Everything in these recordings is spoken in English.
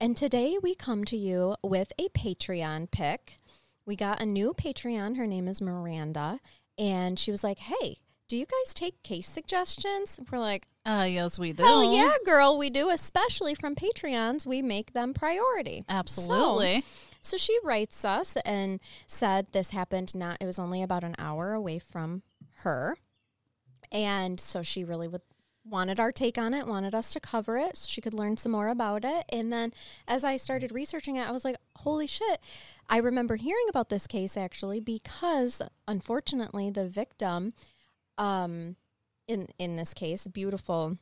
And today we come to you with a Patreon pick. We got a new Patreon. Her name is Miranda. And she was like, hey, do you guys take case suggestions? We're like, Uh, yes, we do. hell yeah, girl, we do, especially from Patreons. We make them priority. Absolutely. So she writes us and said this happened not, it was only about an hour away from her. And so she really would wanted our take on it, wanted us to cover it so she could learn some more about it. And then as I started researching it, I was like, holy shit. I remember hearing about this case actually because unfortunately the victim um in in this case, beautiful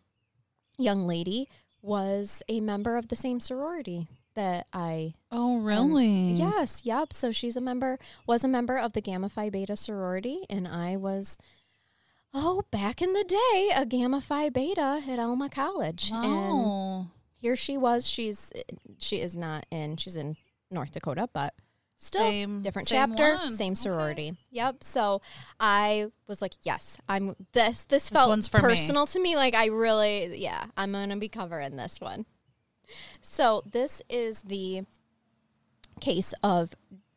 young lady was a member of the same sorority that I oh, um, really? yes, yep. So she's a member, was a member of the Gamma Phi Beta sorority, and I was, oh, back in the day, a Gamma Phi Beta at Alma College. And Oh. here she was. She's, she is not in, she's in North Dakota, but still Same- different same chapter, one. same Okay. sorority. Yep. So I was like, yes, I'm this. This This felt for me. personal to me. Like I really, yeah, I'm gonna be covering this one. So this is the case of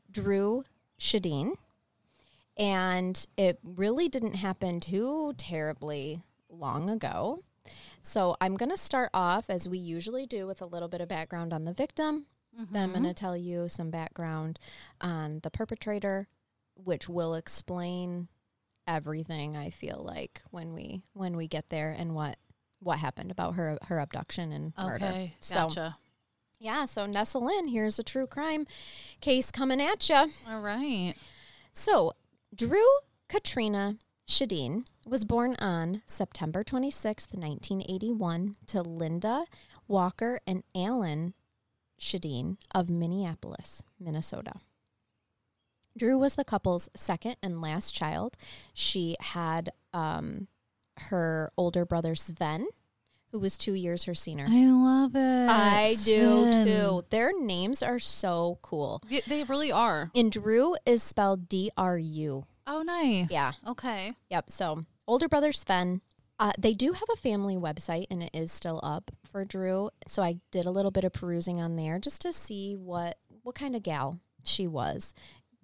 Dru Sjodin, and it really didn't happen too terribly long ago. So I'm going to start off as we usually do with a little bit of background on the victim. Then I'm mm-hmm. going to tell you some background on the perpetrator, which will explain everything. I feel like when we when we get there and what what happened about her her abduction and murder. Okay. So Gotcha. yeah, so nestle in. Here's a true crime case coming at you. All right. So, Dru Katrina Sjodin was born on September 26th, 1981, to Linda Walker and Alan Sjodin of Minneapolis, Minnesota. Dru was the couple's second and last child. She had um, her older brother Sven, who was two years her senior. I love it. I do Sven. too. Their names are so cool. Y- They really are. And Dru is spelled D R U. Oh, nice. Yeah. Okay. Yep. So older brother Sven. Uh, they do have a family website and it is still up for Dru. So I did a little bit of perusing on there just to see what what kind of gal she was.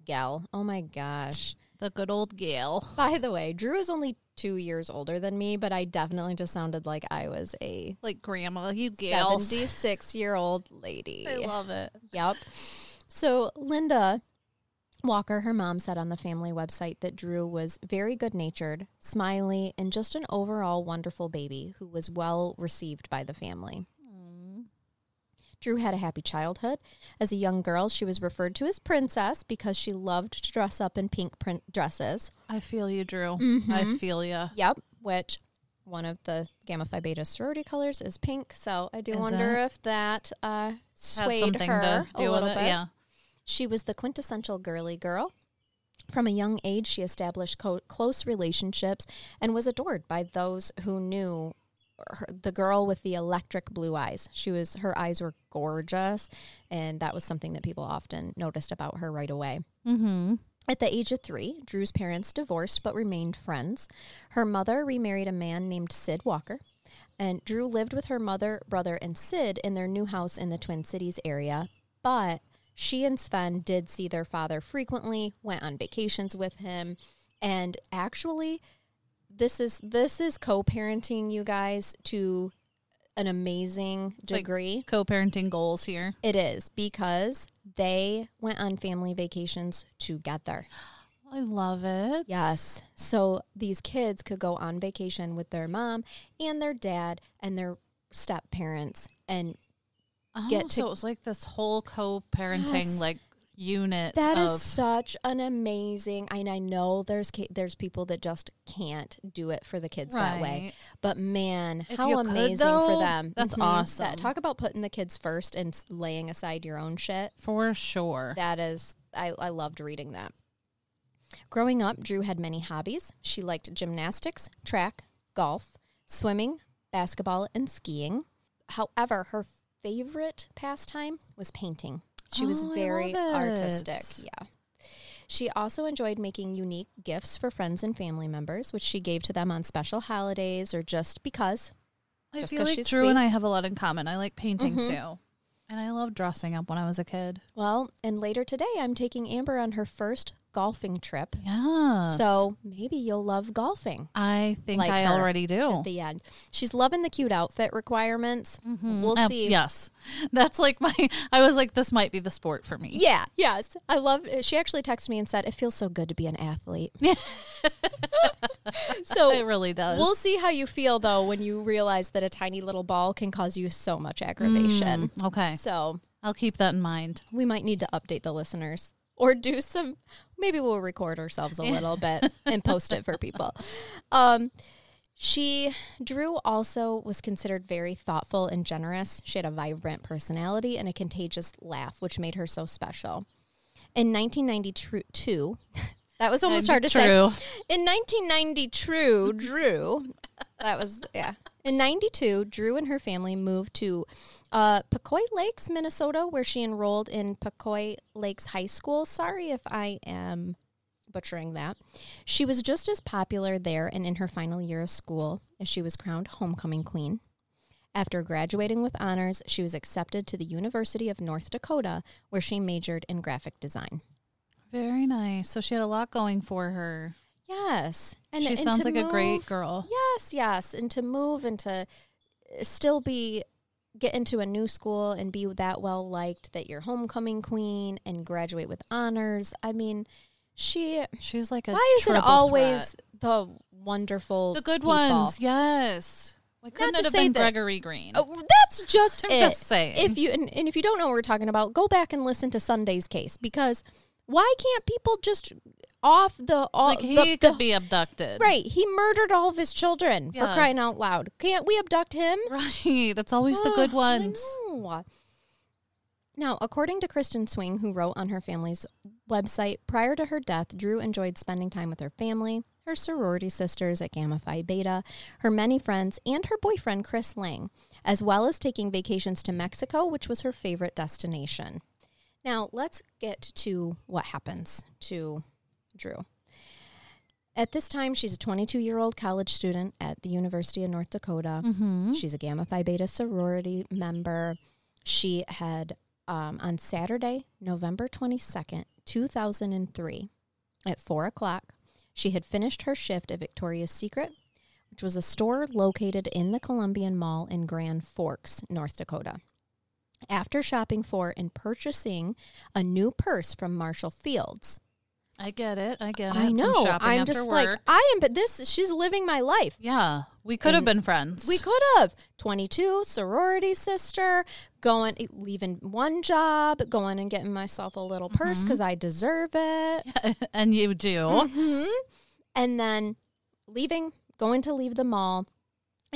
Gal. Oh my gosh. The good old Gail. By the way, Dru is only two years older than me, but I definitely just sounded like I was a Like grandma, you Gail. 76 year old lady. I love it. Yep. So Linda Walker, her mom, said on the family website that Dru was very good natured, smiley, and just an overall wonderful baby who was well received by the family. Dru had a happy childhood. As a young girl, she was referred to as Princess because she loved to dress up in pink print dresses. I feel you, Dru. Mhm. I feel you. Yep, which one of the Gamma Phi Beta sorority colors is pink. So I do Is wonder if that uh, swayed her to a little it. bit. Yeah. She was the quintessential girly girl. From a young age, she established co- close relationships and was adored by those who knew her, the girl with the electric blue eyes. She was her eyes were gorgeous, and that was something that people often noticed about her right away. Mm-hmm. At the age of three, Dru's parents divorced but remained friends. Her mother remarried a man named Sid Walker, and Dru lived with her mother, brother, and Sid in their new house in the Twin Cities area. But she and Sven did see their father frequently, went on vacations with him, and actually, this is this is co-parenting, you guys, to an amazing like- degree. Co-parenting goals here. It is because they went on family vacations together. I love it. Yes. So these kids could go on vacation with their mom and their dad and their step parents and Oh, get to- so it was like this whole co-parenting, Yes. like unit That is such an amazing. And I know there's ki- there's people that just can't do it for the kids that way. But man, If how you could, amazing though, for them! that's Mhm. awesome. That- talk about putting the kids first and laying aside your own shit. for sure. That is, I, I loved reading that. Growing up, Dru had many hobbies. She liked gymnastics, track, golf, swimming, basketball, and skiing. However, her favorite pastime was painting. She was Oh, I very artistic. Yeah. She also enjoyed making unique gifts for friends and family members, which she gave to them on special holidays or just because. I just feel like Dru sweet. and I have a lot in common. I like painting Mhm. too. And I loved dressing up when I was a kid. Well, and later today, I'm taking Amber on her first golfing trip. Yeah. So maybe you'll love golfing. I think like I already do. at the end. She's loving the cute outfit requirements. Mhm. We'll Um, see. Yes. That's like my I was like this might be the sport for me. Yeah, yes. I love She actually texted me and said, It feels so good to be an athlete. Yeah. so It really does. we'll see how you feel, though, when you realize that a tiny little ball can cause you so much aggravation. Mm, okay. So I'll keep that in mind. we might need to update the listeners or do some, maybe we'll record ourselves a little bit and post it for people. Um, she, Dru also was considered very thoughtful and generous. She had a vibrant personality and a contagious laugh, which made her so special. In 1992, that was almost hard to say. In 1990, True, Dru, that was, yeah. In 92, Dru and her family moved to uh, Pequot Lakes, Minnesota, where she enrolled in Pequot Lakes High School. Sorry if I am butchering that. She was just as popular there and in her final year of school as she was crowned homecoming queen. After graduating with honors, she was accepted to the University of North Dakota, where she majored in graphic design. Very nice. So she had a lot going for her. Yes. And she and sounds like a great girl. Yes, yes. And to move and to still be get into a new school and be that well liked that you're homecoming queen and graduate with honors. I mean, she She's like a why is it always threat. the wonderful the good people? ones? Yes. Why couldn't to it have been that- Gregory Green? Oh, that's just I'm it. just saying. If you and, and if you don't know what we're talking about, go back and listen to Sunday's case because why can't people just off the all like he the- could the- be abducted. Right, he murdered all of his children for crying out loud. Can't we abduct him? Right. That's always the good ones. Now, according to Kristen Swing, who wrote on her family's website, prior to her death, Dru enjoyed spending time with her family, her sorority sisters at Gamma Phi Beta, her many friends, and her boyfriend, Chris Lang, as well as taking vacations to Mexico, which was her favorite destination. Now, let's get to what happens to Dru. At this time, she's a 22 year old college student at the University of North Dakota. Mm-hmm. She's a Gamma Phi Beta sorority member. She had um, on Saturday, November 22nd, 2003, at 4 o'clock, she had finished her shift at Victoria's Secret, which was a store located in the Columbian Mall in Grand Forks, North Dakota. After shopping for and purchasing a new purse from Marshall Fields, I get it. I get it. I know. I'm just work. like, I am, but this, she's living my life. yeah, we could have been friends. We could have. 22, sorority sister, going, leaving one job, going and getting myself a little purse Mhm. because I deserve it. and you do. hmm And then leaving, going to leave the mall.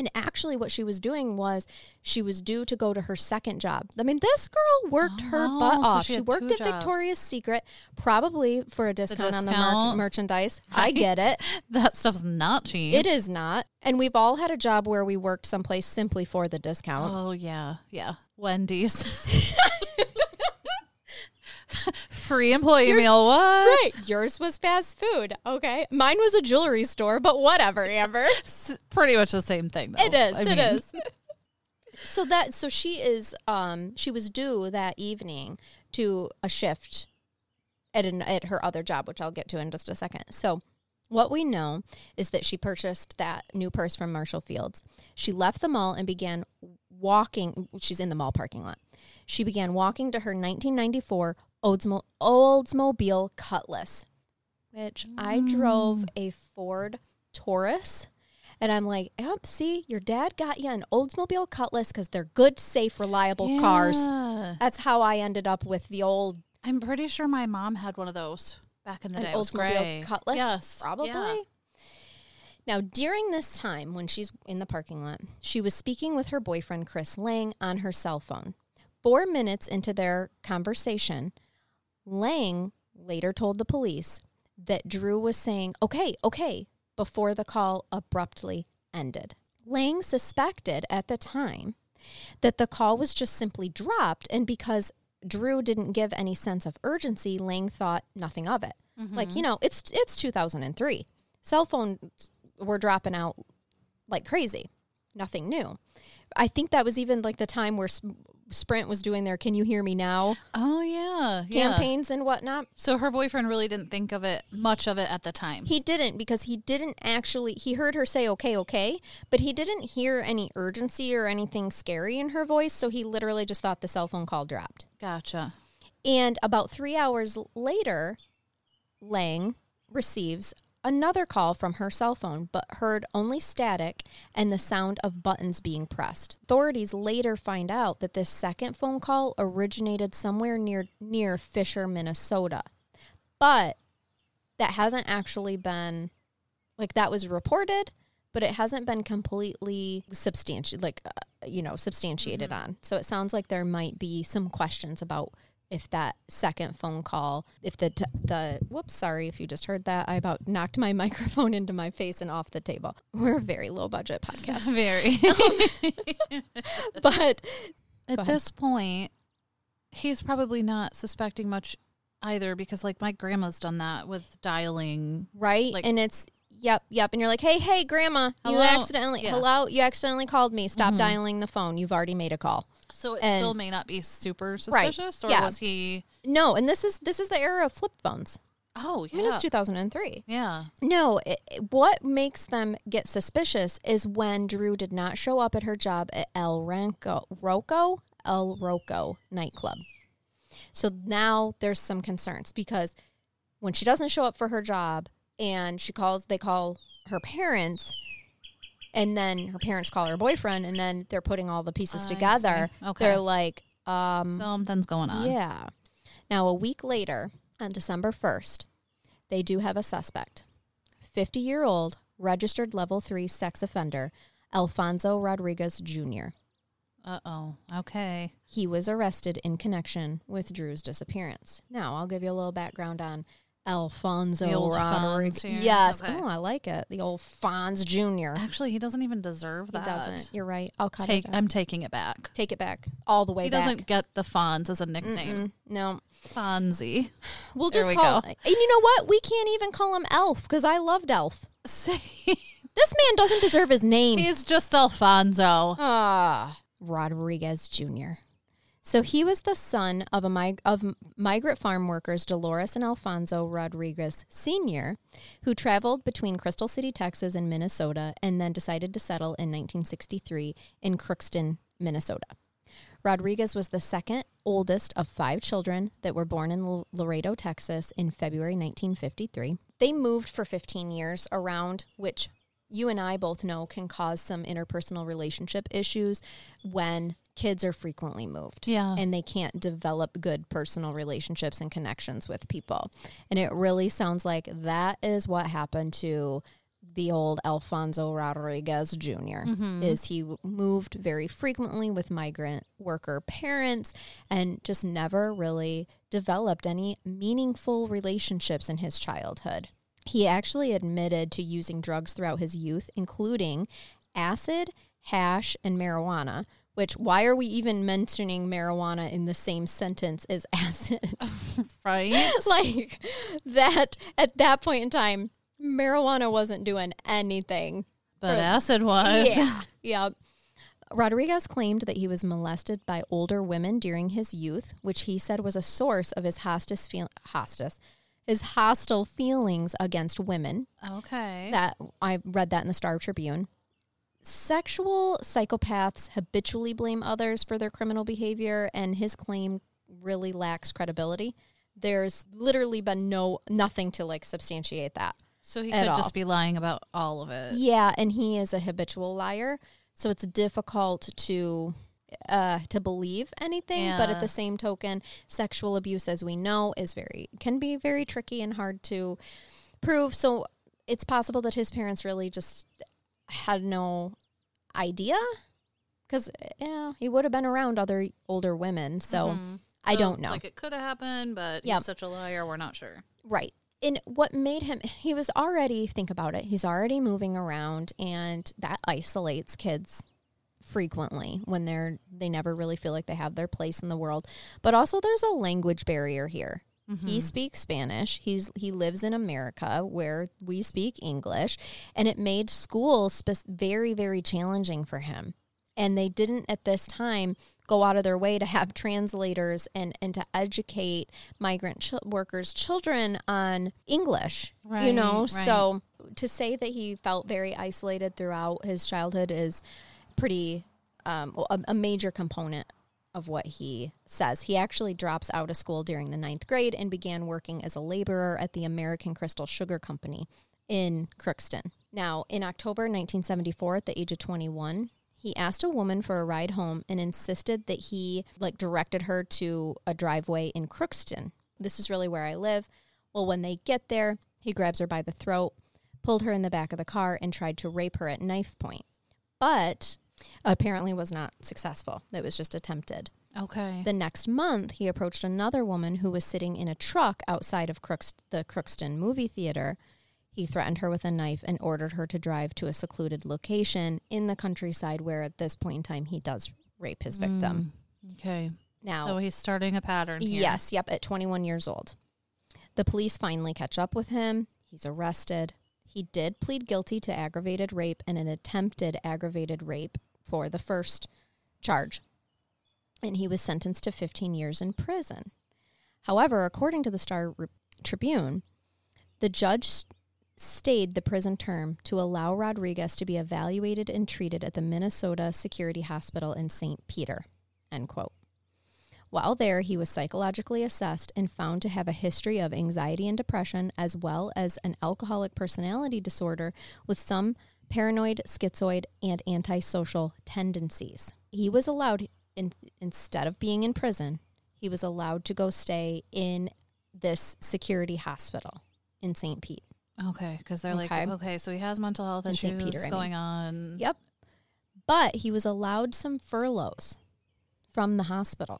And actually, what she was doing was she was due to go to her second job. I mean, this girl worked her Oh, butt so off. she She, worked at jobs. Victoria's Secret, probably for a discount, on the mer- discount. merchandise. I get it. That stuff's not cheap. It is not. And we've all had a job where we worked someplace simply for the discount. Oh yeah, yeah. Wendy's. Free employee Yours- meal. What? Right. Yours was fast food. Okay. Mine was a jewelry store, but whatever, Amber. Pretty much the same thing. Though. It is. I it mean, is. So that so she is um she was due that evening to a shift at an at her other job, which I'll get to in just a second. So what we know is that she purchased that new purse from Marshall Fields. She left the mall and began walking. She's in the mall parking lot. She began walking to her 1994 Oldsmo- Oldsmobile Cutlass, which I drove mm. a Ford Taurus. And I'm like, yep, see, your dad got you an Oldsmobile Cutlass because they're good, safe, reliable cars. That's how I ended up with the old I'm pretty sure my mom had one of those back in the An day. Oldsmobile gray. Cutlass? Yes. Probably. Yeah. Now, during this time when she's in the parking lot, she was speaking with her boyfriend, Chris Lang, on her cell phone. Four minutes into their conversation, Lang later told the police that Dru was saying, okay, okay, before the call abruptly ended. Lang suspected at the time that the call was just simply dropped, and because Dru didn't give any sense of urgency, Lang thought nothing of it. Mm-hmm. Like, you know, it's it's 2003. Cell phones were dropping out like crazy. Nothing new. I think that was even like the time where Sprint was doing their "Can you hear me now?" Oh yeah. yeah. campaigns and whatnot. So her boyfriend really didn't think of it much of it at the time. He didn't because he didn't actually. He heard her say "okay, okay," but he didn't hear any urgency or anything scary in her voice. So he literally just thought the cell phone call dropped. Gotcha. And about three hours later, Lang receives another call from her cell phone, but heard only static and the sound of buttons being pressed. Authorities later find out that this second phone call originated somewhere near near Fisher, Minnesota. But that hasn't actually been like that was reported, but it hasn't been completely substantiated like uh, you know, substantiated on. So it sounds like there might be some questions about if that second phone call, if the t- the whoops, sorry if you just heard that, I about knocked my microphone into my face and off the table. We're a very low budget podcast, Very. but At this point, he's probably not suspecting much either because, like, my grandma's done that with dialing. right, Like- and it's yep, yep, and you're like, hey, hey, grandma, you accidentally, Yeah. hello, you accidentally called me. Stop Mhm. dialing the phone. You've already made a call. So it And- still may not be super Right. suspicious, or Yeah. was he? No, and this is this is the era of flip phones. Oh I mean, yeah, it's 2003. yeah. No, it, it- what makes them get suspicious is when Dru did not show up at her job at El Ranco, Rocco, El Rocco nightclub. So now there's some concerns because when she doesn't show up for her job and she calls, they call her parents, and then her parents call her boyfriend, and then they're putting all the pieces I together. see. Okay. They're like, um, Something's going on. yeah. Now, a week later, on December 1st, they do have a suspect 50 year old registered level three sex offender, Alfonso Rodriguez Jr. Uh oh. Okay. He was arrested in connection with Dru's disappearance. Now, I'll give you a little background on Alfonso The old Rodriguez. Fonz. Yes. Okay. Oh, I like it. The old Fonz Jr. Actually, he doesn't even deserve He that. doesn't. You're right. I'll cut Take. it. I'm taking it back. Take it back all the way He back. doesn't get the Fonz as a nickname. Mm-mm. No, Fonzie. We'll just we call. go. And you know what? We can't even call him Elf because I loved Elf. Say This man doesn't deserve his name. he's just Alfonso. Ah, Rodriguez Jr. So he was the son of a mig- of migrant farm workers Dolores and Alfonso Rodriguez Sr., who traveled between Crystal City, Texas, and Minnesota, and then decided to settle in 1963 in Crookston, Minnesota. Rodriguez was the second oldest of five children that were born in L- Laredo, Texas in February 1953. They moved for 15 years around, which you and I both know can cause some interpersonal relationship issues when kids are frequently moved Yeah. and they can't develop good personal relationships and connections with people. And it really sounds like that is what happened to the old Alfonso Rodriguez junior Mhm. Is he moved very frequently with migrant worker parents and just never really developed any meaningful relationships in his childhood. He actually admitted to using drugs throughout his youth, including acid, hash, and marijuana. Which, why are we even mentioning marijuana in the same sentence as acid? right. like, that, at that point in time, marijuana wasn't doing anything. but for- acid was. Yeah. Yep. Rodriguez claimed that he was molested by older women during his youth, which he said was a source of his hostis feel- hostis, his hostile feelings against women. Okay. That I read that in the Star Tribune. Sexual psychopaths habitually blame others for their criminal behavior, and his claim really lacks credibility. There's literally been no nothing to like substantiate that. so he could all. just be lying about all of it. Yeah, and he is a habitual liar, so it's difficult to uh, to believe anything. But at the same token, sexual abuse, as we know, is very can be very tricky and hard to prove. So it's possible that his parents really just had no idea because yeah, he would have been around other older women. So Mhm. I So don't it's know. Like it could have happened, but Yep. he's such a liar. We're not sure. Right. And what made him, he was already, think about it, he's already moving around and that isolates kids frequently when they're, they never really feel like they have their place in the world. But also there's a language barrier here. He speaks Spanish. He's he lives in America where we speak English, and it made school spe- very very challenging for him. And they didn't at this time go out of their way to have translators and and to educate migrant chil- workers' children on English. you know, Right, right. so to say that he felt very isolated throughout his childhood is pretty um, a, a major component of what he says. He actually drops out of school during the ninth grade and began working as a laborer at the American Crystal Sugar Company in Crookston. Now, in October 1974, at the age of 21, he asked a woman for a ride home and insisted that he like directed her to a driveway in Crookston. This is really where I live. Well, when they get there, he grabs her by the throat, pulled her in the back of the car, and tried to rape her at knife point. But apparently was not successful. It was just attempted. Okay. The next month, he approached another woman who was sitting in a truck outside of Crooks- the Crookston movie theater. He threatened her with a knife and ordered her to drive to a secluded location in the countryside where, at this point in time, he does rape his victim. Mm, okay. Now, So he's starting a pattern here. Yes, yep, at 21 years old. The police finally catch up with him. He's arrested. He did plead guilty to aggravated rape and an attempted aggravated rape for the first charge. And he was sentenced to 15 years in prison. However, according to the Star Tribune, the judge stayed the prison term to allow Rodriguez to be evaluated and treated at the Minnesota Security Hospital in St. Peter. End quote. While there, he was psychologically assessed and found to have a history of anxiety and depression, as well as an alcoholic personality disorder with some paranoid, schizoid, and antisocial tendencies. He was allowed, in, instead of being in prison, he was allowed to go stay in this security hospital in St. Pete. Okay. Because they're Okay. like, okay, so he has mental health In issues Peter, I mean. going on. Yep. But he was allowed some furloughs from the hospital.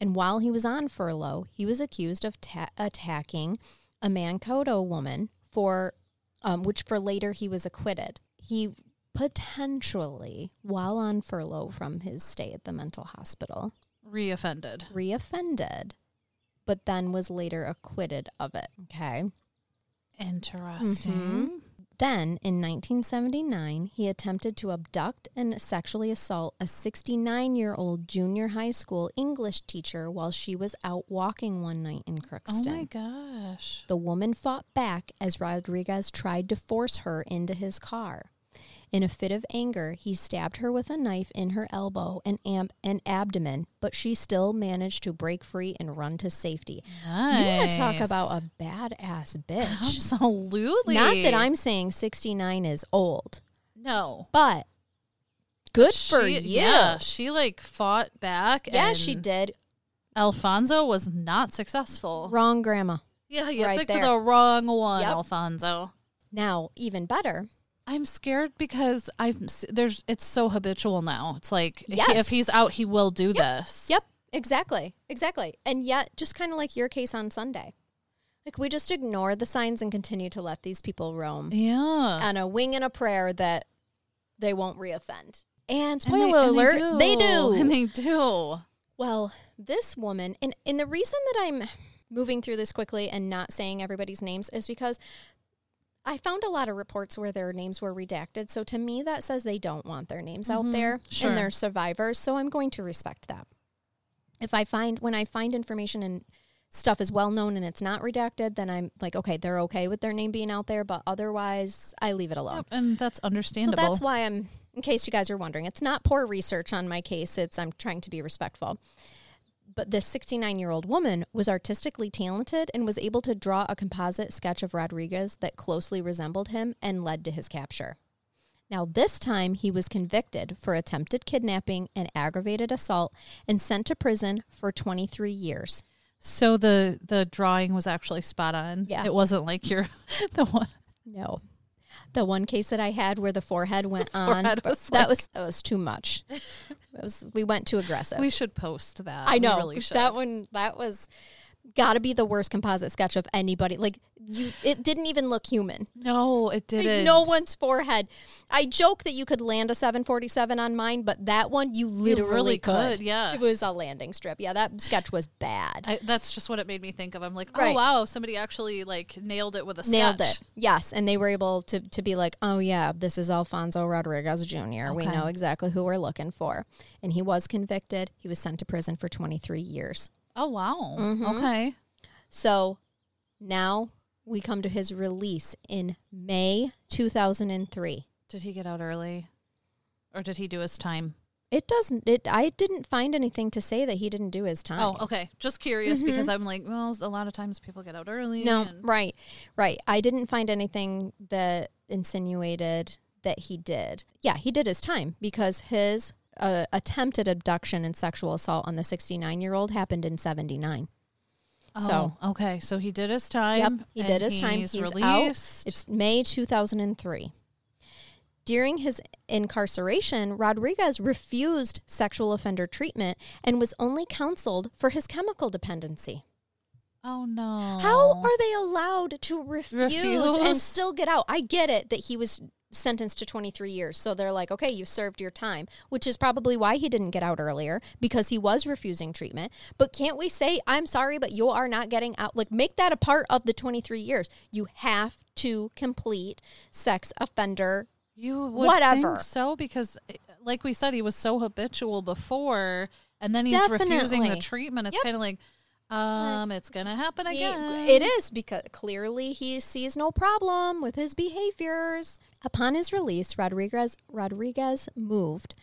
And while he was on furlough, he was accused of ta- attacking a Mankato oh woman for um, which for later he was acquitted. He potentially, while on furlough from his stay at the mental hospital, Reoffended. reoffended, but then was later acquitted of it. Okay. Interesting. Mhm. Then, in 1979, he attempted to abduct and sexually assault a 69 year old junior high school English teacher while she was out walking one night in Crookston. Oh my gosh. The woman fought back as Rodriguez tried to force her into his car. In a fit of anger, he stabbed her with a knife in her elbow and, am- and abdomen, but she still managed to break free and run to safety. Nice. You want to talk about a badass bitch. Absolutely. Not that I'm saying 69 is old, No. but good She- for you. Yeah, she like fought back. Yeah, she did. Alfonso was not successful. Wrong grandma. Yeah, you Right picked there. the wrong one, Yep. Alfonso. Now, even better, I'm scared because I'm there's it's so habitual now. It's like Yes. if he's out, he will do this. Yep, exactly. Exactly. And yet, just kind of like your case on Sunday. Like, we just ignore the signs and continue to let these people roam Yeah. on a wing and a prayer that they won't reoffend. And And spoiler they- and alert, they do. And they do. Well, this woman, and, and the reason that I'm moving through this quickly and not saying everybody's names is because I found a lot of reports where their names were redacted. So to me, that says they don't want their names out Mhm, there sure. and they're survivors. So I'm going to respect that. If I find, when I find information and stuff is well known and it's not redacted, then I'm like, okay, they're okay with their name being out there. But otherwise, I leave it alone. Yep, and that's understandable. So that's why I'm, in case you guys are wondering, it's not poor research on my case. It's I'm trying to be respectful. But this 69 year old woman was artistically talented and was able to draw a composite sketch of Rodriguez that closely resembled him and led to his capture. Now, this time he was convicted for attempted kidnapping and aggravated assault and sent to prison for 23 years. So the the drawing was actually spot on. Yeah. It wasn't like you're the one. No. The one case that I had where the forehead went on, Forehead but was that like- was that was too much. It was we went too aggressive. We should post that. I We know really should. that one. That was got to be the worst composite sketch of anybody. Like you, it didn't even look human. No, it didn't. no one's forehead. I joke that you could land a 747 on mine, but that one you literally really could. could, yes. it was a landing strip. Yeah, that sketch was bad. I, that's just what it made me think of. I'm like, oh, Right. oh wow, somebody actually like nailed it with a sketch. Nailed it. Yes, and they were able to to be like, "Oh yeah, this is Alfonso Rodriguez Jr. We know exactly who we're looking for." And he was convicted. He was sent to prison for 23 years. Oh wow. Mhm. Okay. So now we come to his release in May 2003. Did he get out early, or did he do his time? It doesn't. It. I didn't find anything to say that he didn't do his time. Oh, okay. Just curious because I'm like, well, a lot of times people get out early. No, and- right, right. I didn't find anything that insinuated that he did. Yeah, he did his time because his uh, attempted abduction and sexual assault on the 69 year old happened in 79. So- Oh, okay. So he did his time. Yep, he did and his time. He's, He's out. It's May 2003. During his incarceration, Rodriguez refused sexual offender treatment and was only counseled for his chemical dependency. oh no. How are they allowed to refuse, and Refuse? still get out? I get it that he was sentenced to 23 years. So they're like, okay, you've served your time, which is probably why he didn't get out earlier because he was refusing treatment. But can't we say, I'm sorry, but you are not getting out? Like, make that a part of the 23 years. You have to complete sex offender. You would Whatever. think so because, like we said, he was so habitual before, and then he's refusing the treatment. It's Yep. kind of like, um, it's gonna happen He- again. it is because clearly he sees no problem with his behaviors. Upon his release, Rodriguez Rodriguez moved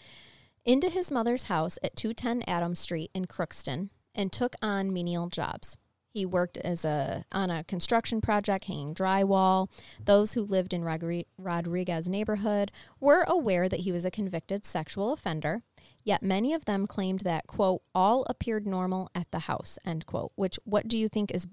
into his mother's house at 210 Adams Street in Crookston and took on menial jobs. He worked as a on a construction project hanging drywall. Those who lived in Rodri- Rodriguez neighborhood were aware that he was a convicted sexual offender, yet many of them claimed that quote all appeared normal at the house end quote. Which what do you think is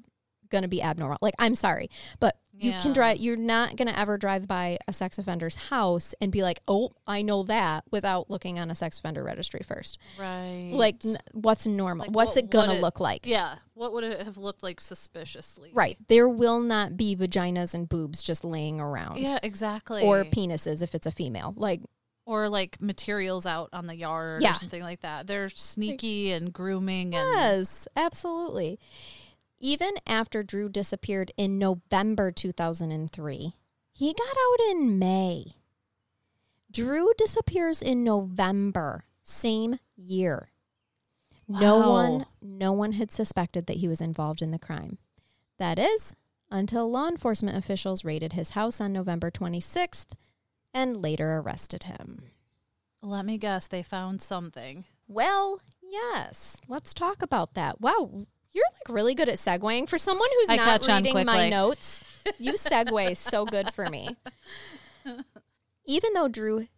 going to be abnormal? Like I'm sorry, but you Yeah. can drive. You're not going to ever drive by a sex offender's house and be like, oh, I know that, without looking on a sex offender registry first. right. Like, n- what's normal? Like, what's what it going to look like? yeah. What would it have looked like suspiciously? Right. There will not be vaginas and boobs just laying around. Yeah. Exactly. Or penises if it's a female. Like, or like materials out on the yard Yeah. or something like that. They're sneaky and grooming and yes, absolutely. Even after Dru disappeared in November 2003, he got out in May. Dru disappears in November, same year. No one no one had suspected that he was involved in the crime. That is until law enforcement officials raided his house on November 26th and later arrested him. let me guess, they found something. Well, yes. Let's talk about that. Wow, you're like really good at segueing for someone who's I not reading my notes. You segue so good for me. Even though Dru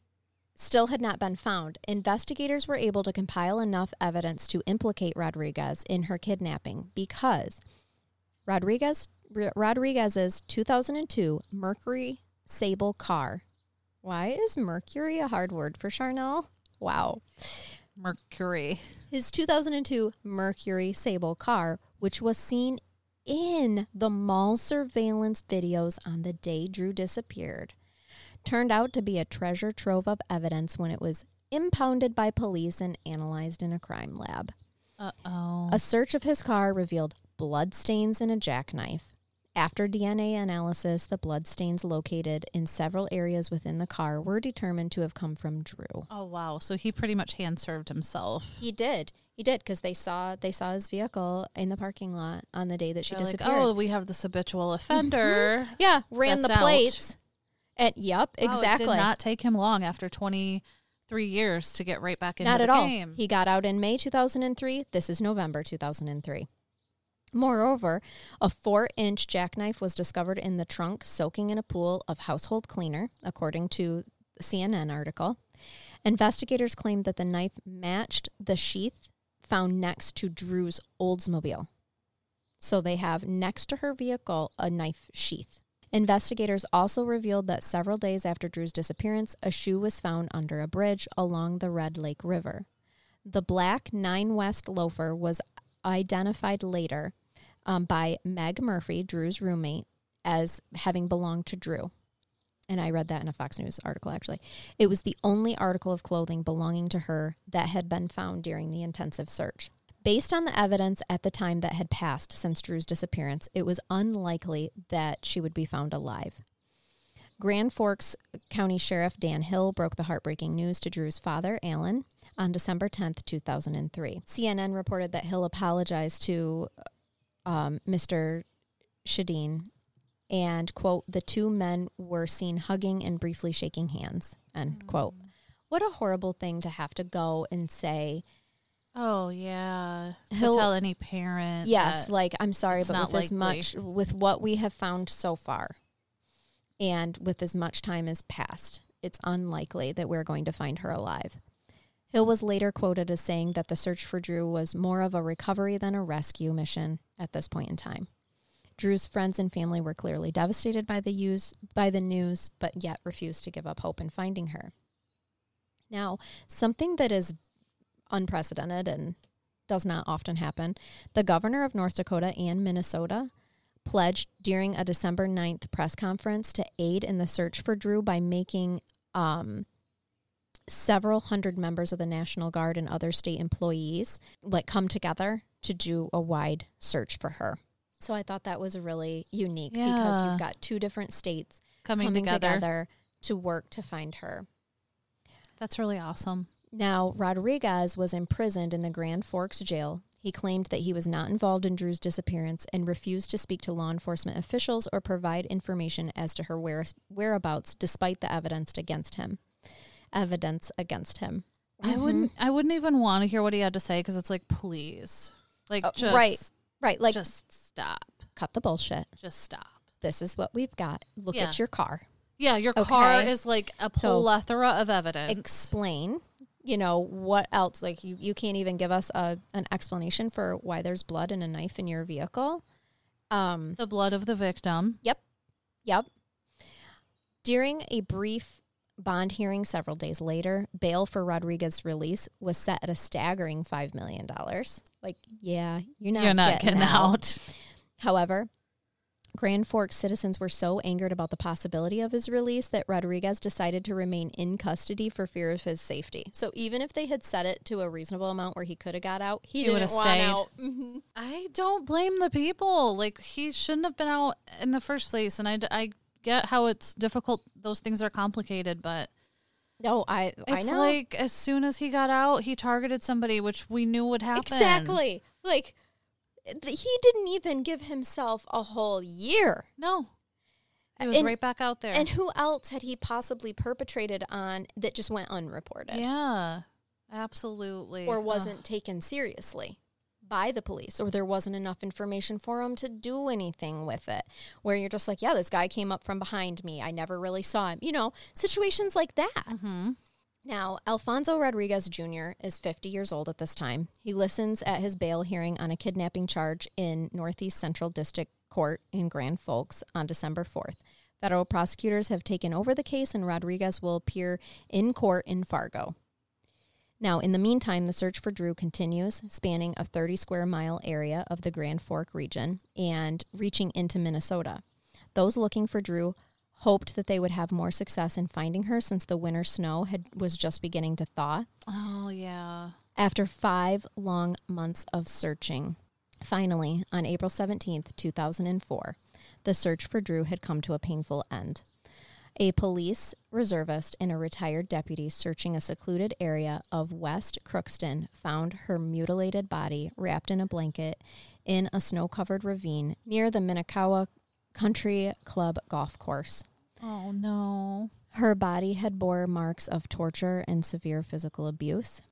still had not been found, investigators were able to compile enough evidence to implicate Rodriguez in her kidnapping because Rodriguez Rodriguez's 2002 Mercury Sable car. Why is Mercury a hard word for Charnel? Wow. Mercury. His 2002 Mercury Sable car, which was seen in the mall surveillance videos on the day Dru disappeared, turned out to be a treasure trove of evidence when it was impounded by police and analyzed in a crime lab. Uh oh. A search of his car revealed blood stains and a jackknife. After DNA analysis, the blood stains located in several areas within the car were determined to have come from Dru. Oh wow. So he pretty much hand served himself. He did. He did because they saw they saw his vehicle in the parking lot on the day that she They're like, disappeared. oh, we have this habitual offender. Mm-hmm. yeah, ran that's the out. plates. And yep, Wow, oh, exactly. it did not take him long after 23 years to get right back into Not the at all. game. He got out in May 2003. This is November 2003. Moreover, a four inch jackknife was discovered in the trunk soaking in a pool of household cleaner, according to CNN article. Investigators claimed that the knife matched the sheath found next to Dru's Oldsmobile. So they have next to her vehicle a knife sheath. Investigators also revealed that several days after Dru's disappearance, a shoe was found under a bridge along the Red Lake River. The black Nine West loafer was identified later um, by Meg Murphy, Dru's roommate, as having belonged to Dru. And I read that in a Fox News article, actually. It was the only article of clothing belonging to her that had been found during the intensive search. Based on the evidence at the time that had passed since Dru's disappearance, it was unlikely that she would be found alive. Grand Forks County Sheriff Dan Hill broke the heartbreaking news to Dru's father, Alan, on December 10th, 2003. CNN reported that Hill apologized to um, Mr. Sjodin and, quote, the two men were seen hugging and briefly shaking hands, end quote. What a horrible thing to have to go and say, Oh yeah. To tell any parent. Yes, like I'm sorry, but with as much with what we have found so far, and with as much time as passed, it's unlikely that we're going to find her alive. Hill was later quoted as saying that the search for Dru was more of a recovery than a rescue mission at this point in time. Dru's friends and family were clearly devastated by the use by the news, but yet refused to give up hope in finding her. Now, something that is unprecedented and does not often happen. The governor of North Dakota and Minnesota pledged during a December 9th press conference to aid in the search for Dru by making um, several hundred members of the National Guard and other state employees like come together to do a wide search for her. So I thought that was really unique because you've got two different states coming, coming together. together to work to find her. That's really awesome. Now, Rodriguez was imprisoned in the Grand Forks jail. He claimed that he was not involved in Dru's disappearance and refused to speak to law enforcement officials or provide information as to her where- whereabouts despite the evidence against him. Evidence against him. I Mhm. wouldn't. I wouldn't even want to hear what he had to say because it's like, please, like, Uh, just right. Right, like just stop. cut the bullshit. Just stop. This is what we've got. Look Yeah. at your car. Yeah, your car is like a So- plethora of evidence. Explain, you know, what else like you you can't even give us a an explanation for why there's blood and a knife in your vehicle. Um the blood of the victim. Yep. Yep. During a brief bond hearing several days later, bail for Rodriguez's release was set at a staggering $5 million. Like, yeah, you're not, You're not getting, getting out. out. However, Grand Forks citizens were so angered about the possibility of his release that Rodriguez decided to remain in custody for fear of his safety. So even if they had set it to a reasonable amount where he could have got out, he, He would've stayed. out. hmm I don't blame the people. Like he shouldn't have been out in the first place. And I, d- I get how it's difficult. Those things are complicated, but No, I I it's know like as soon as he got out, he targeted somebody, which we knew would happen. Exactly. Like th- he didn't even give himself a whole year. No, he was And- right back out there. And who else had he possibly perpetrated on that just went unreported yeah, absolutely. or wasn't taken seriously by the police or there wasn't enough information for him to do anything with it where you're just like yeah this guy came up from behind me i never really saw him you know situations like that Mhm. Now, Alfonso Rodriguez Jr. is 50 years old at this time. He listens at his bail hearing on a kidnapping charge in Northeast Central District Court in Grand Forks on December 4th. Federal prosecutors have taken over the case, and Rodriguez will appear in court in Fargo. Now, in the meantime, the search for Dru continues, spanning a 30 square mile area of the Grand Fork region and reaching into Minnesota. Those looking for Dru hoped that they would have more success in finding her since the winter snow had was just beginning to thaw. Oh yeah. After 5 long months of searching, finally on April 17th, 2004, the search for Dru had come to a painful end. A police reservist and a retired deputy searching a secluded area of West Crookston found her mutilated body wrapped in a blanket in a snow covered ravine near the Minakwa Country Club golf course. Oh no. Her body had bore marks of torture and severe physical abuse.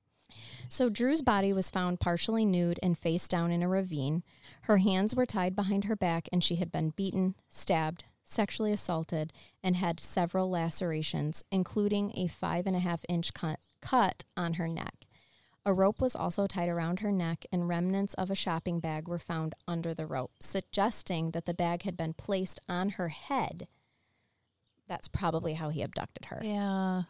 So Dru's body was found partially nude and face down in a ravine. Her hands were tied behind her back and she had been beaten, stabbed, sexually assaulted, and had several lacerations, including a five and a half inch cut, cut on her neck. A rope was also tied around her neck, and remnants of a shopping bag were found under the rope, suggesting that the bag had been placed on her head. That's probably how he abducted her. Yeah.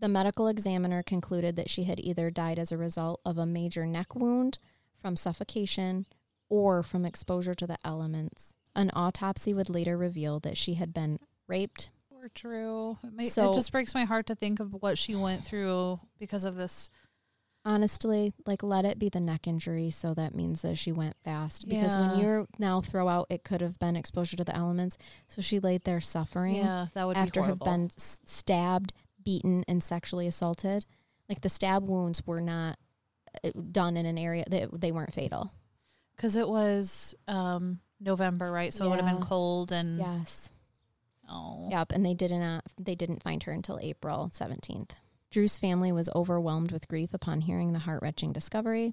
The medical examiner concluded that she had either died as a result of a major neck wound from suffocation or from exposure to the elements. An autopsy would later reveal that she had been raped. Poor Dru. It, ma- So- it just breaks my heart to think of what she went through because of this. Honestly, like let it be the neck injury, so that means that she went fast. Because when you're now throw out, it could have been exposure to the elements. So she laid there suffering Yeah, that would after be have been s- stabbed, beaten, and sexually assaulted. Like the stab wounds were not uh, done in an area that they weren't fatal. Because it was um, November, right? So it would have been cold and. Yes. Oh. Yep, and they did not uh, they didn't find her until April 17th. Dru's family was overwhelmed with grief upon hearing the heart-wrenching discovery,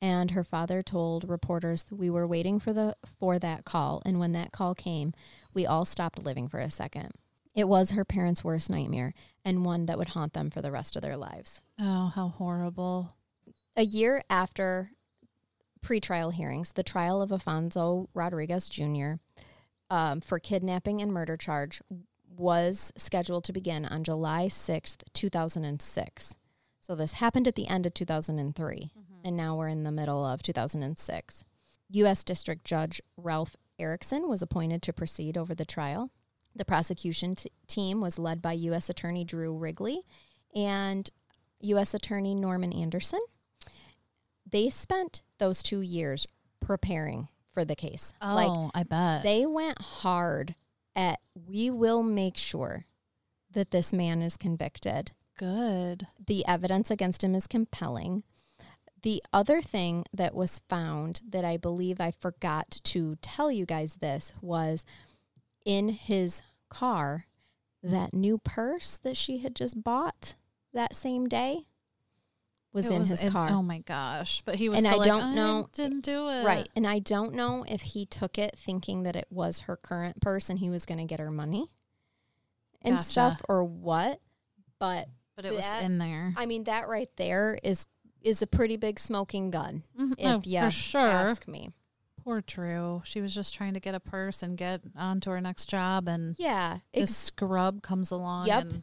and her father told reporters, "We were waiting for the for that call, and when that call came, we all stopped living for a second. It was her parents' worst nightmare and one that would haunt them for the rest of their lives." Oh, how horrible. A year after pretrial hearings, the trial of Alfonso Rodriguez Jr. Um, for kidnapping and murder charge was scheduled to begin on July 6th, 2006. So this happened at the end of 2003, and now we're in the middle of 2006. U.S. District Judge Ralph Erickson was appointed to proceed over the trial. The prosecution t- team was led by U.S. Attorney Drew Wrigley and U.S. Attorney Norman Anderson. They spent those two years preparing for the case. Oh, Like I bet. they went hard at we will make sure that this man is convicted. Good. The evidence against him is compelling. The other thing that was found that I believe I forgot to tell you guys this was in his car, that new purse that she had just bought that same day was It in his in- car. Oh my gosh! But he was And I like, don't know- Didn't do it. Right. And I don't know if he took it thinking that it was her current purse and he was going to get her money and Gotcha. stuff or what. But But it was in there. I mean, that right there is is a pretty big smoking gun, Mhm. if Oh, you for sure. ask me. Poor Dru. She was just trying to get a purse and get on to her next job, and Yeah. this scrub comes along. Yep. And,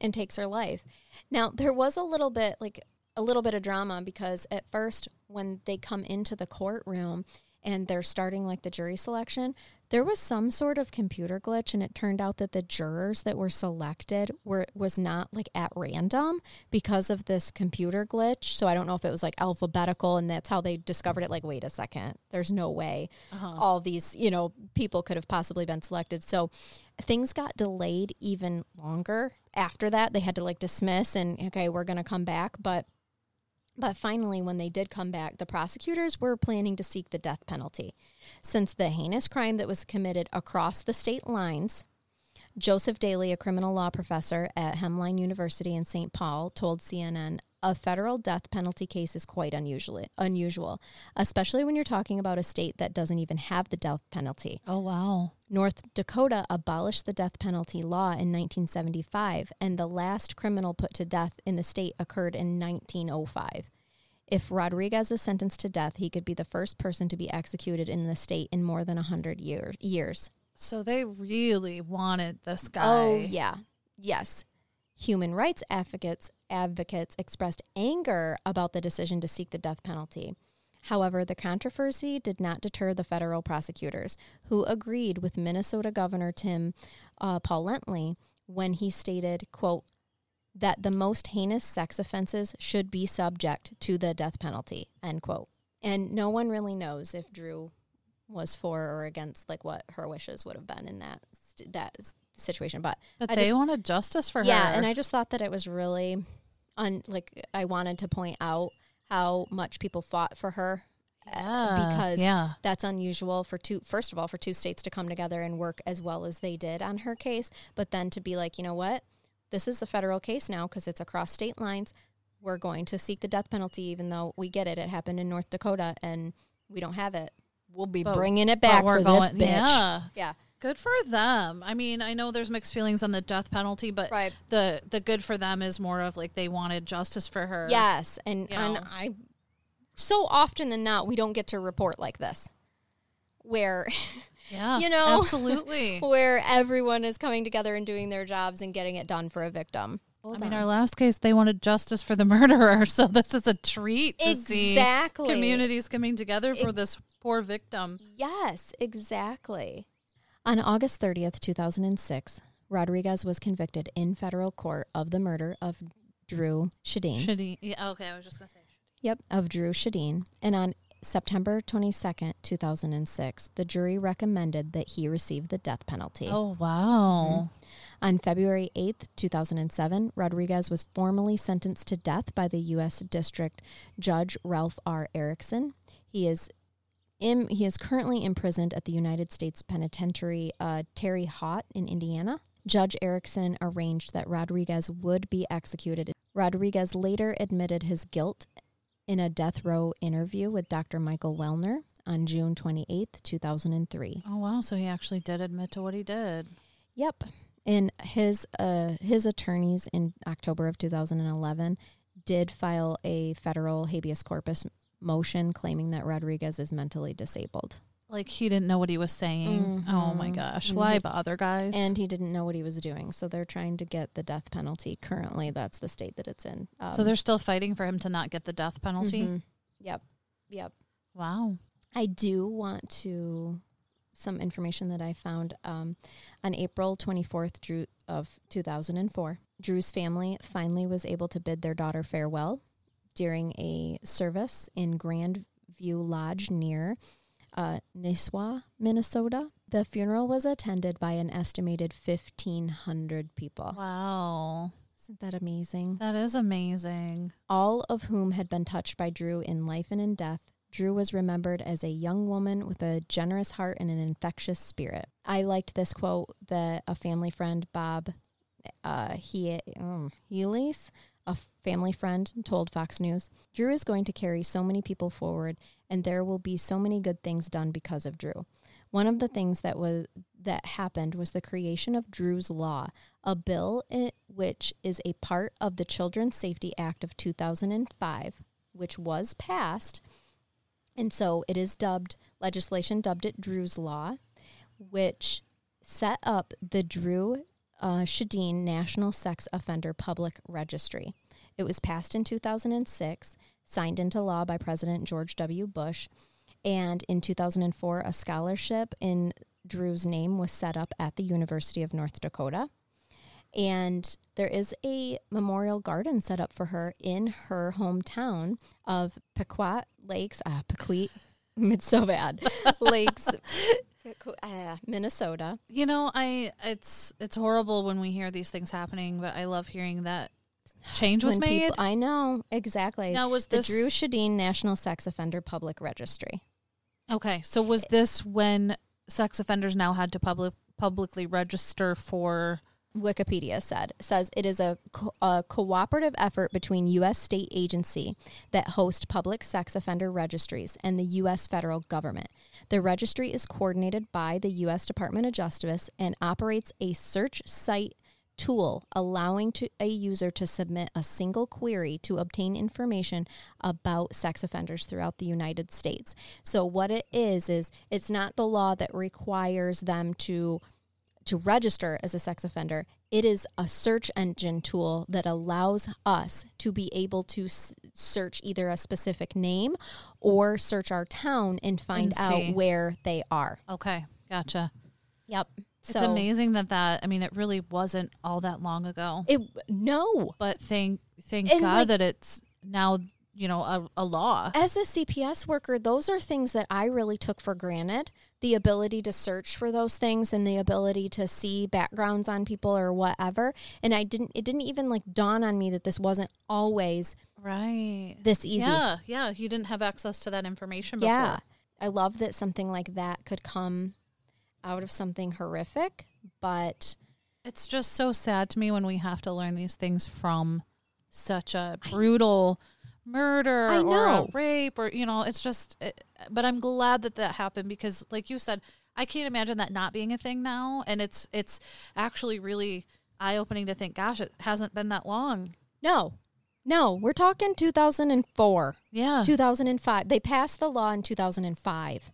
and takes her life. Now, there was a little bit like a little bit of drama because at first when they come into the courtroom and they're starting like the jury selection, there was some sort of computer glitch and it turned out that the jurors that were selected were was not like at random because of this computer glitch. So I don't know if it was like alphabetical and that's how they discovered it like wait a second, there's no way Uh-huh. all these, you know, people could have possibly been selected. So things got delayed even longer after that. They had to like dismiss and okay, we're going to come back, but but finally when they did come back, the prosecutors were planning to seek the death penalty. Since the heinous crime that was committed across the state lines, Joseph Daly, a criminal law professor at Hamline University in St. Paul, told CNN a federal death penalty case is quite unusual, unusual, especially when you're talking about a state that doesn't even have the death penalty. oh wow. North Dakota abolished the death penalty law in 1975, and the last criminal put to death in the state occurred in 1905. If Rodriguez is sentenced to death, he could be the first person to be executed in the state in more than 100 year, years. So they really wanted this guy. Oh, yeah. Yes. Human rights advocates advocates expressed anger about the decision to seek the death penalty. However, the controversy did not deter the federal prosecutors, who agreed with Minnesota Governor Tim uh, Pawlenty when he stated, "quote that the most heinous sex offenses should be subject to the death penalty." End quote. And no one really knows if Dru was for or against like what her wishes would have been in that st- that situation, but But I they just- wanted justice for yeah, her. and I just thought that it was really un like I wanted to point out how much people fought for her uh, yeah. because yeah. that's unusual for two first of all for two states to come together and work as well as they did on her case, but then to be like, you know what? This is a federal case now because it's across state lines. We're going to seek the death penalty even though we get it it happened in North Dakota and we don't have it. We'll be But- bringing it back for going, this bitch. Yeah. Yeah. Good for them. I mean, I know there's mixed feelings on the death penalty, but Right. the the good for them is more of like they wanted justice for her. Yes, and You and know. I so often than not we don't get to report like this, where Yeah. You know? absolutely. where everyone is coming together and doing their jobs and getting it done for a victim. I mean, our last case, they wanted justice for the murderer, so this is a treat to see exactly communities coming together for this poor victim. Yes, exactly. On August 30th, 2006, Rodriguez was convicted in federal court of the murder of Dru Sjodin. Shitty. Yeah, okay, I was just gonna say. Yep, of Dru Sjodin. And on September 22nd, 2006, the jury recommended that he receive the death penalty. Oh wow. Mm-hmm. On February 8th, 2007, Rodriguez was formally sentenced to death by the U.S. District Judge Ralph R. Erickson. He is im- he is currently imprisoned at the United States Penitentiary uh, Terre Haute in Indiana. Judge Erickson arranged that Rodriguez would be executed. Rodriguez later admitted his guilt in a death row interview with Dr. Michael Welner on June 28th, 2003. Oh wow. So he actually did admit to what he did. Yep. And his uh his attorneys in October of 2011 did file a federal habeas corpus motion claiming that Rodriguez is mentally disabled Like he didn't know what he was saying. Oh my Mhm. gosh. And Why he- bother, guys? and he didn't know what he was doing. So they're trying to get the death penalty. Currently, that's the state that it's in. Um, so they're still fighting for him to not get the death penalty. mhm. Yep. Yep. Wow. I do want to some information that I found um, on April 24th Dru, of 2004. Dru's family finally was able to bid their daughter farewell during a service in Grand View Lodge near uh, Nisswa, Minnesota. The funeral was attended by an estimated 1,500 people. Wow. Isn't that amazing? That is amazing. all of whom had been touched by Dru in life and in death. Dru was remembered as a young woman with a generous heart and an infectious spirit. I liked this quote that a family friend, Bob uh, he, um, Healy's, a family friend, told Fox News. Dru is going to carry so many people forward, and there will be so many good things done because of Dru. One of the things that was that happened was the creation of Dru's Law, a bill which is a part of the Children's Safety Act of 2005, which was passed. And so it is dubbed, legislation dubbed it Dru's Law, which set up the Dru uh, Sjodin National Sex Offender Public Registry. It was passed in 2006, signed into law by President George W. Bush, and in 2004, a scholarship in Dru's name was set up at the University of North Dakota. And there is a memorial garden set up for her in her hometown of Pequot Lakes, uh, Pequot, it's so bad, Lakes, uh, Minnesota. You know, I it's it's horrible when we hear these things happening, but I love hearing that change was When made. people- I know, exactly. now was the this Dru Sjodin National Sex Offender Public Registry. Okay, so was this when sex offenders now had to public publicly register for Wikipedia said says it is a, co- a cooperative effort between U.S. state agency that host public sex offender registries and the U.S. federal government. The registry is coordinated by the U.S. Department of Justice and operates a search site tool allowing to a user to submit a single query to obtain information about sex offenders throughout the United States. So what it is is it's not the law that requires them to to register as a sex offender, it is a search engine tool that allows us to be able to s- search either a specific name or search our town and find And out where they are. Okay, gotcha. Yep. it's amazing that that I mean it really wasn't all that long ago. It no. But thank thank And, God like- that it's now, you know, a, a law. As a CPS worker, those are things that I really took for granted. The ability to search for those things and the ability to see backgrounds on people or whatever. And I didn't it didn't even like dawn on me that this wasn't always Right. this easy. Yeah, yeah. You didn't have access to that information before. Yeah. I love that something like that could come out of something horrific, but It's just so sad to me when we have to learn these things from such a brutal murder I or a rape or you know it's just it, but I'm glad that that happened because like you said I can't imagine that not being a thing now. And it's it's actually really eye opening to think, gosh, it hasn't been that long. No, no, we're talking 2004, Yeah. 2005. They passed the law in 2005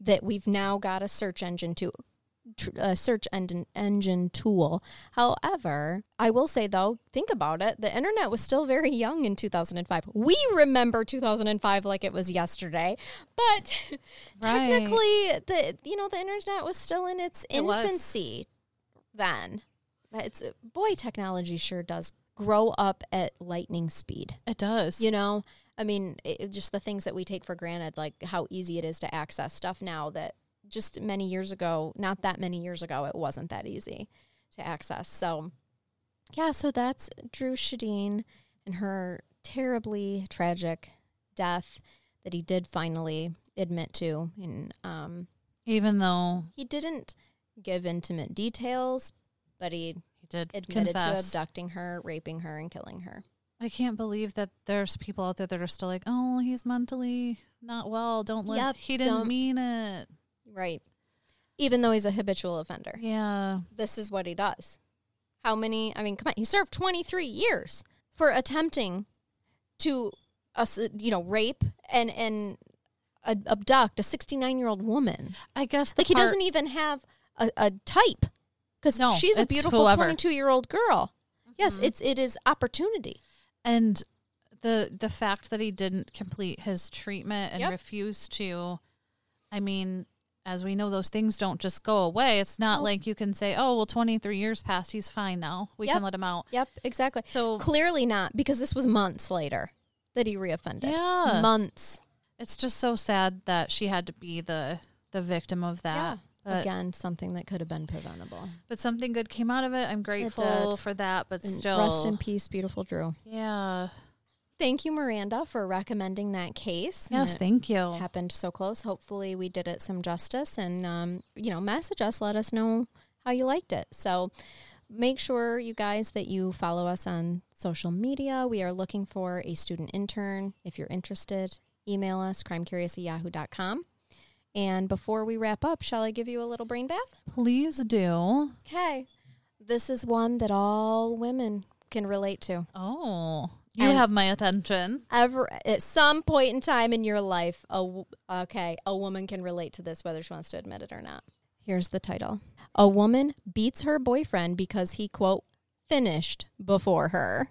that we've now got a search engine to tr- a search engine engine tool. However, I will say though, think about it. The internet was still very young in 2005. We remember 2005 like it was yesterday, but Right. technically, the you know the internet was still in its It was. infancy then. It's boy, technology sure does grow up at lightning speed. It does. You know, I mean, it- just the things that we take for granted, like how easy it is to access stuff now that just many years ago, not that many years ago, it wasn't that easy to access. So, yeah, so that's Dru Sjodin and her terribly tragic death that he did finally admit to. And um, Even though he didn't give intimate details, but he he did admitted to abducting her, raping her, and killing her. I can't believe that there's people out there that are still like, oh, he's mentally not well. Don't let. Yep, he didn't mean it. Right. Even though he's a habitual offender. Yeah. this is what he does. How many? I mean, come on. He served 23 years for attempting to, us, you know, rape and and uh, abduct a 69 year old woman. I guess the Like he doesn't even have a, a type because No, she's a beautiful 22 year old girl. Yes, Mhm. it's it is opportunity. and the the fact that he didn't complete his treatment and Yep. refused to i mean as we know those things don't just go away it's not No. like you can say oh well 23 years passed he's fine now we Yep. can let him out Yep, exactly. so Clearly not because this was months later that he reoffended. Yeah. months. it's just so sad that she had to be the the victim of that yeah, but, again, something that could have been preventable. but something good came out of it i'm grateful did. for that but And still Rest in peace, beautiful Dru. yeah Thank you, Miranda, for recommending that case. Yes thank you happened so close. Hopefully, we did it some justice. And um, you know, message us. Let us know how you liked it. So, make sure you guys that you follow us on social media. We are looking for a student intern. If you're interested, email us crimecurious at yahoo.com. And before we wrap up, shall I give you a little brain bath? please do Okay. This is one that all women can relate to. oh you And- have my attention. ever at some point in time in your life a okay a woman can relate to this whether she wants to admit it or not. Here's the title. A woman beats her boyfriend because he quote finished before her.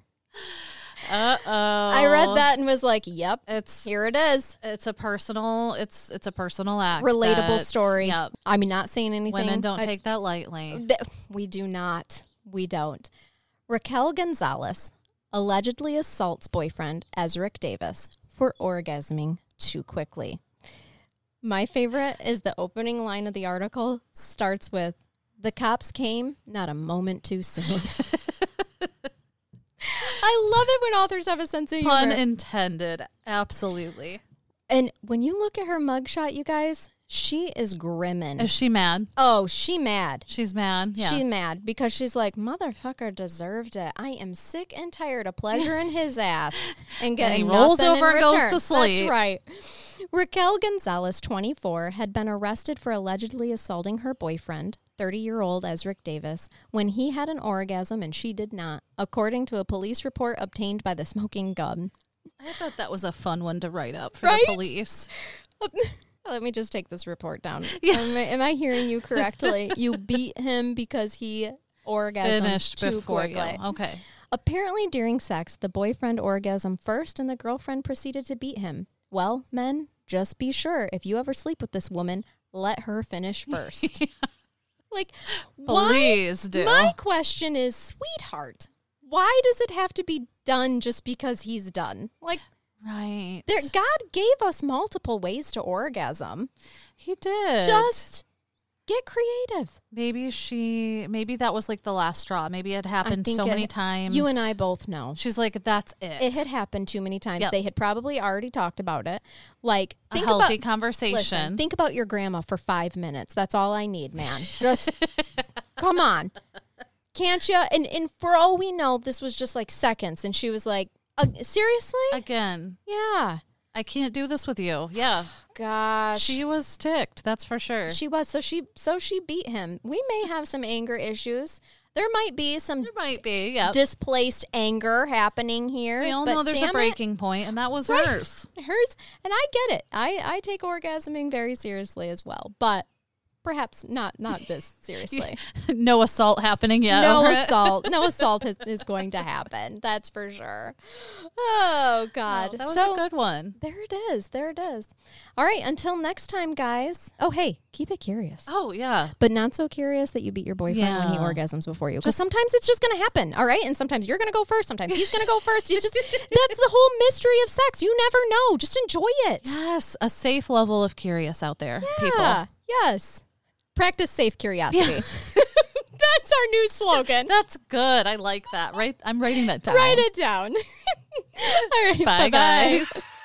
Uh-oh. I read that and was like yep it's here it is. it's a personal it's it's a personal act relatable story. Yep i mean not saying anything. Women don't I- take that lightly. Th- we do not. We don't. Raquel gonzalez allegedly assaults boyfriend ezric davis for orgasming too quickly. My favorite is the opening line of the article. Starts with the cops came not a moment too soon. I love it when authors have a sense of humor. Pun intended. Absolutely. And when you look at her mugshot you guys she is grimmin is she mad oh she mad she's mad yeah She's mad because she's like, motherfucker deserved it. I am sick and tired of pleasuring his ass and getting he rolls over and goes to sleep. That's right. Raquel Gonzalez, 24, had been arrested for allegedly assaulting her boyfriend, 30 year old Ezric Davis, when he had an orgasm and she did not, according to a police report obtained by the smoking gun. i thought that was a fun one to write up for Right? the police Let me just take this report down. Yeah. Am, I, am I hearing you correctly? you beat him because he orgasmed finished too before quickly. you okay Apparently, during sex, the boyfriend orgasmed first and the girlfriend proceeded to beat him. Well, men, just be sure if you ever sleep with this woman, let her finish first. like, why? please do My question is, sweetheart, why does it have to be done just because he's done? Like, right there, God gave us multiple ways to orgasm. he did Just get creative. maybe she maybe that was like the last straw maybe it happened so it- many times You and I both know. she's like that's it It had happened too many times. Yep. They had probably already talked about it. Like, a think healthy about, conversation Listen, think about your grandma for five minutes. That's all I need, man. Just come on, can't you? And and for all we know, this was just like seconds, and she was like, uh, "Seriously? again yeah." I can't do this with you. Yeah. Gosh. She was ticked, that's for sure. She was so she so she beat him. We may have some anger issues. There might be some there might be, yeah. displaced anger happening here. we all know there's a breaking point, and that was Right. hers. hers, and I get it. I I take orgasming very seriously as well, but perhaps not not this seriously. no assault happening yet. no it. assault. No assault is, is going to happen. That's for sure. Oh God, Oh, that was so, a good one. There it is. There it is. All right. Until next time, guys. Oh, hey, keep it curious. Oh yeah. But not so curious that you beat your boyfriend when he orgasms before you. Because sometimes it's just going to happen. All right. And sometimes you're going to go first. Sometimes he's going to go first. You just, that's the whole mystery of sex. You never know. Just enjoy it. Yes, a safe level of curious out there, people. Yes. Practice safe curiosity. that's our new slogan. That's good. I like that. Right, I'm writing that down. Write it down. All right. Bye, bye-bye. guys.